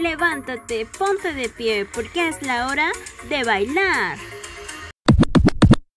levántate, ponte de pie, porque es la hora de bailar.